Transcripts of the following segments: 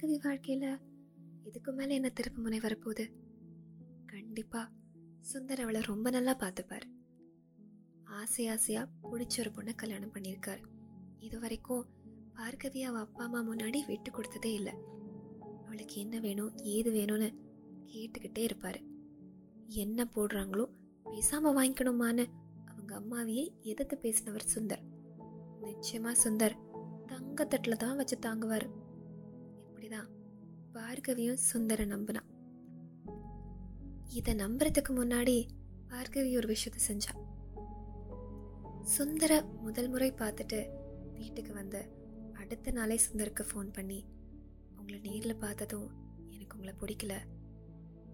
பார்கவி வாழ்க்கையில இதுக்கு மேல என்ன திருப்பு முனை வரப்போகுது? கண்டிப்பா சுந்தர் அவளை ரொம்ப நல்லா பார்த்துப்பார். ஆசை ஆசையா பிடிச்ச ஒரு பொண்ணை கல்யாணம் பண்ணியிருக்காரு. இது வரைக்கும் பார்கவி அவள் அப்பா அம்மா முன்னாடி விட்டு கொடுத்ததே இல்லை. அவளுக்கு என்ன வேணும் ஏது வேணும்னு கேட்டுக்கிட்டே இருப்பார். என்ன போடுறாங்களோ பேசாம வாங்கிக்கணுமான்னு அவங்க அம்மாவையே எதிர்த்து பேசினவர் சுந்தர். நிச்சயமா சுந்தர் தங்கத்தட்டில் தான் வச்சு தாங்குவார். தான் பார்கவியும் சுந்தர நம்பினான் இதை நம்புறதுக்கு முன்னாடி பார்கவி ஒரு விஷயத்த செஞ்சா. சுந்தர முதல் முறை பார்த்துட்டு வீட்டுக்கு வந்த அடுத்த நாளே சுந்தருக்கு ஃபோன் பண்ணி உங்களை நேரில் பார்த்ததும் எனக்கு உங்களை பிடிக்கல.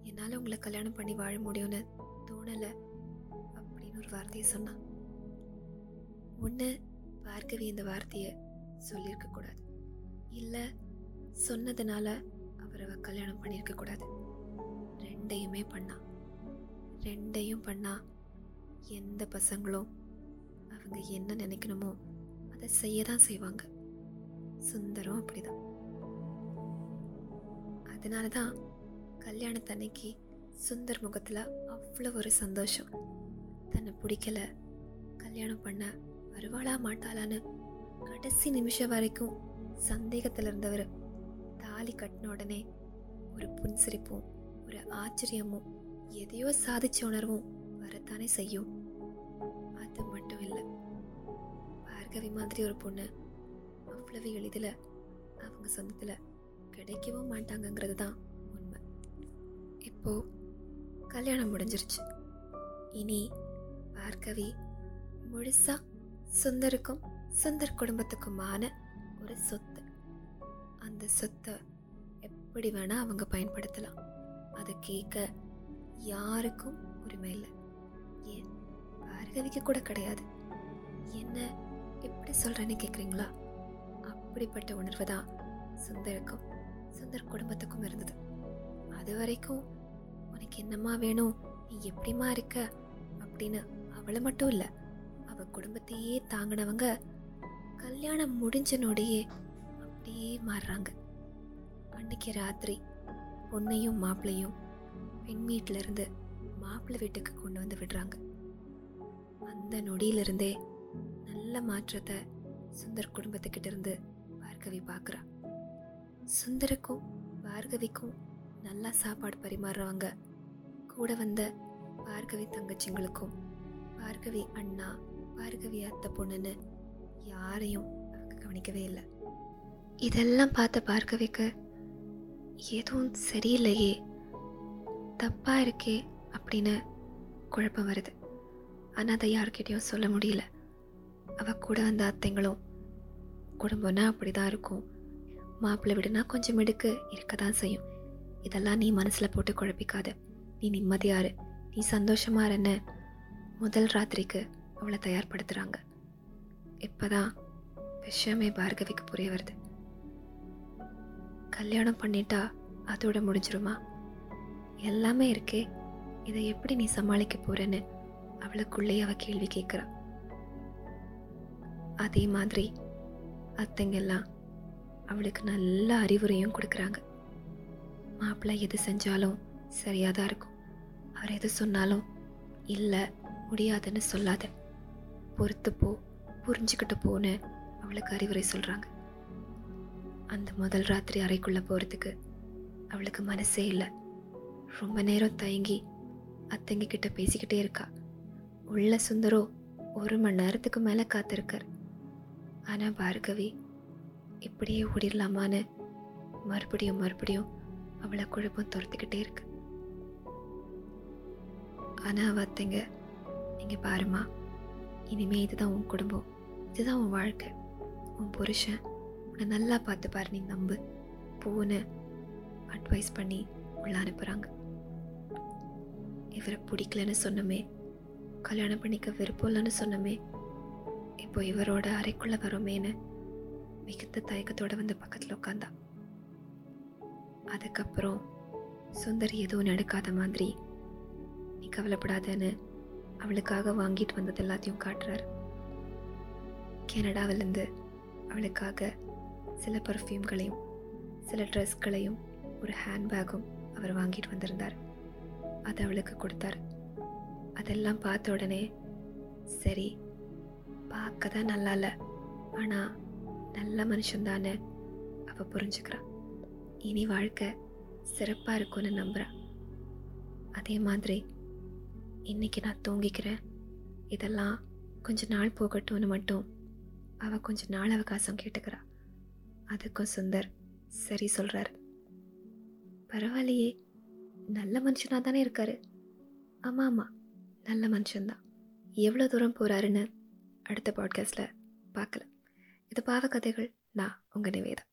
என்னால் உங்களை கல்யாணம் பண்ணி வாழ முடியும்னு தோணலை அப்படின்னு ஒரு வார்த்தையை சொன்னான் ஒன்று பார்கவி இந்த வார்த்தையை சொல்லியிருக்கக்கூடாது இல்லை சொன்னதுனால அவரை அவ கல்யாணம் பண்ணியிருக்க கூடாது. ரெண்டையுமே பண்ணா. ரெண்டையும் பண்ணா எந்த பசங்களும் அவங்க என்ன நினைக்கணுமோ அதை செய்ய தான் செய்வாங்க. சுந்தரம் அப்படிதான். அதனால தான் கல்யாணத்தன்னைக்கு சுந்தர் முகத்தில் அவ்வளோ ஒரு சந்தோஷம். தன்னை பிடிக்கல கல்யாணம் பண்ண வருவாளா மாட்டாளான்னு கடைசி நிமிஷம் வரைக்கும் சந்தேகத்தில் இருந்தவர். தாலி கட்டின உடனே ஒரு புன்சிரிப்பும் ஒரு ஆச்சரியமும் எதையோ சாதிச்ச உணர்வும் வரத்தானே செய்யும். அது மட்டும் இல்லை. பார்கவி மாதிரி ஒரு பொண்ணு அவ்வளவு எளிதில் அவங்க சொந்தத்தில் கிடைக்கவும் மாட்டாங்கங்கிறது தான் உண்மை. இப்போ கல்யாணம் முடிஞ்சிருச்சு. இனி பார்கவி முழுசாக சுந்தருக்கும் சுந்தர் குடும்பத்துக்குமான ஒரு சொத்து. அந்த சொத்தை எப்படி வேணால் அவங்க பயன்படுத்தலாம். அதை கேட்க யாருக்கும் உரிமை இல்லை. ஏன்? பார்கவிக்கு கூட கிடையாது. என்ன எப்படி சொல்கிறேன்னு கேட்குறீங்களா அப்படிப்பட்ட உணர்வு தான் சுந்தருக்கும் சுந்தர் குடும்பத்துக்கும் இருந்தது. அது வரைக்கும் உனக்கு என்னம்மா வேணும்? நீ எப்படிம்மா இருக்க? அப்படின்னு அவளை மட்டும் இல்லை அவள் குடும்பத்தையே தாங்கினவங்க கல்யாணம் முடிஞ்ச நொடியே அப்படியே மாறுறாங்க. அன்னைக்கு ராத்திரி பொண்ணையும் மாப்பிள்ளையும் பெண் வீட்டில இருந்து மாப்பிள்ளை வீட்டுக்கு கொண்டு வந்து விடுறாங்க. அந்த நொடியிலிருந்தே நல்ல மாற்றத்தை சுந்தர் குடும்பத்துக்கிட்ட இருந்து பார்கவி பார்க்குறா. சுந்தருக்கும் பார்கவிக்கும் நல்லா சாப்பாடு பரிமாறுறவங்க கூட வந்த பார்கவி தங்கச்சிங்களுக்கும் பார்கவி அண்ணா பார்கவி அத்தை பொண்ணுன்னு யாரையும் அவங்க கவனிக்கவே இல்லை. இதெல்லாம் பார்த்த பார்கவிக்கு எதுவும் சரியில்லையே. தப்பாக இருக்கே அப்படின்னு குழப்பம் வருது. ஆனால் அதை யார்கிட்டயும் சொல்ல முடியல. அவ கூட வந்த அத்தைங்களும் குடும்பம்னா அப்படிதான் இருக்கும். மாப்பிள்ளை விடுனா கொஞ்சம் மிடுக்கு இருக்க தான் செய்யும். இதெல்லாம் நீ மனசில் போட்டு குழப்பிக்காத. நீ நிம்மதியாரு. நீ சந்தோஷமா இருன்னு முதல் ராத்திரிக்கு அவளை தயார்படுத்துகிறாங்க இப்போ தான் விஷயமே பார்கவிக்கு புரிய வருது. கல்யாணம் பண்ணிட்டா அதோட முடிஞ்சிருமா? எல்லாமே இருக்கே. இதை எப்படி நீ சமாளிக்க போறேன்னு அவளுக்குள்ளே அவ கேள்வி கேட்குறா. அதே மாதிரி அத்தைங்கெல்லாம் அவளுக்கு நல்ல அறிவுரையும் கொடுக்குறாங்க. மாப்பிள்ளை எது செஞ்சாலும் சரியாக தான் இருக்கும். அவர் எது சொன்னாலும் இல்லை முடியாதுன்னு சொல்லாத. பொறுத்து போ புரிஞ்சுக்கிட்டு போன்னு அவளுக்கு அறிவுரை சொல்கிறாங்க அந்த முதல் ராத்திரி அறைக்குள்ளே போகிறதுக்கு அவளுக்கு மனசே இல்லை. ரொம்ப நேரம் தயங்கி அத்தைங்க கிட்ட பேசிக்கிட்டே இருக்கா. உள்ள சுந்தரோ ஒரு மணி நேரத்துக்கு மேலே காத்திருக்கார். ஆனால் பார்கவி இப்படியே ஓடிடலாமான்னு மறுபடியும் மறுபடியும் அவளை குழப்பம் துரத்துக்கிட்டே இருக்கு. ஆனால் அவ அத்தைங்க நீங்கள் பாருமா இனிமே இதுதான் உன் குடும்பம். இதுதான் உன் வாழ்க்கை. உன் புருஷன் உன்னை நல்லா பார்த்து பாரு நீ நம்பு. போன்னு அட்வைஸ் பண்ணி உள்ள அனுப்புகிறாங்க இவரை பிடிக்கலன்னு சொன்னமே கல்யாணம் பண்ணிக்க விருப்பம் இல்லைன்னு சொன்னமே இப்போ இவரோட அறைக்குள்ளே வரோமேன்னு மிகுந்த தயக்கத்தோடு வந்து பக்கத்தில் உட்காந்தா அதுக்கப்புறம் சுந்தர் எதுவும் நடக்காத மாதிரி நீ கவலைப்படாதன்னு அவளுக்காக வாங்கிட்டு வந்தது எல்லாத்தையும் காட்டுறாரு. கனடாவிலேருந்து அவளுக்காக சில பர்ஃப்யூம்களையும் சில ட்ரெஸ்களையும் ஒரு ஹேண்ட்பேக்கும் அவர் வாங்கிட்டு வந்திருந்தார். அதை அவளுக்கு கொடுத்தாரு. அதெல்லாம் பார்த்த உடனே சரி பார்க்க தான் நல்லா இல்லை. ஆனால் நல்ல மனுஷன்தானே அவள் புரிஞ்சுக்கிறான் இனி வாழ்க்கை சிறப்பாக இருக்கும்னு நம்புகிறான் அதே மாதிரி இன்னைக்கு நான் தூங்கிக்கிறேன். இதெல்லாம் கொஞ்ச நாள் போகட்டும்னு மட்டும் அவள் கொஞ்ச நாள் அவகாசம் கேட்டுக்கிறாள் அதுக்கும் சுந்தர். சரி சொல்கிறாரு பரவாயில்லையே நல்ல மனுஷனாக தானே இருக்காரு. ஆமாம் ஆமாம் நல்ல மனுஷன்தான். எவ்வளோ தூரம் போகிறாருன்னு அடுத்த பாட்காஸ்ட்டில் பார்க்கலாம். இது பாவ கதைகள் நான் உங்கள் நிவேதா.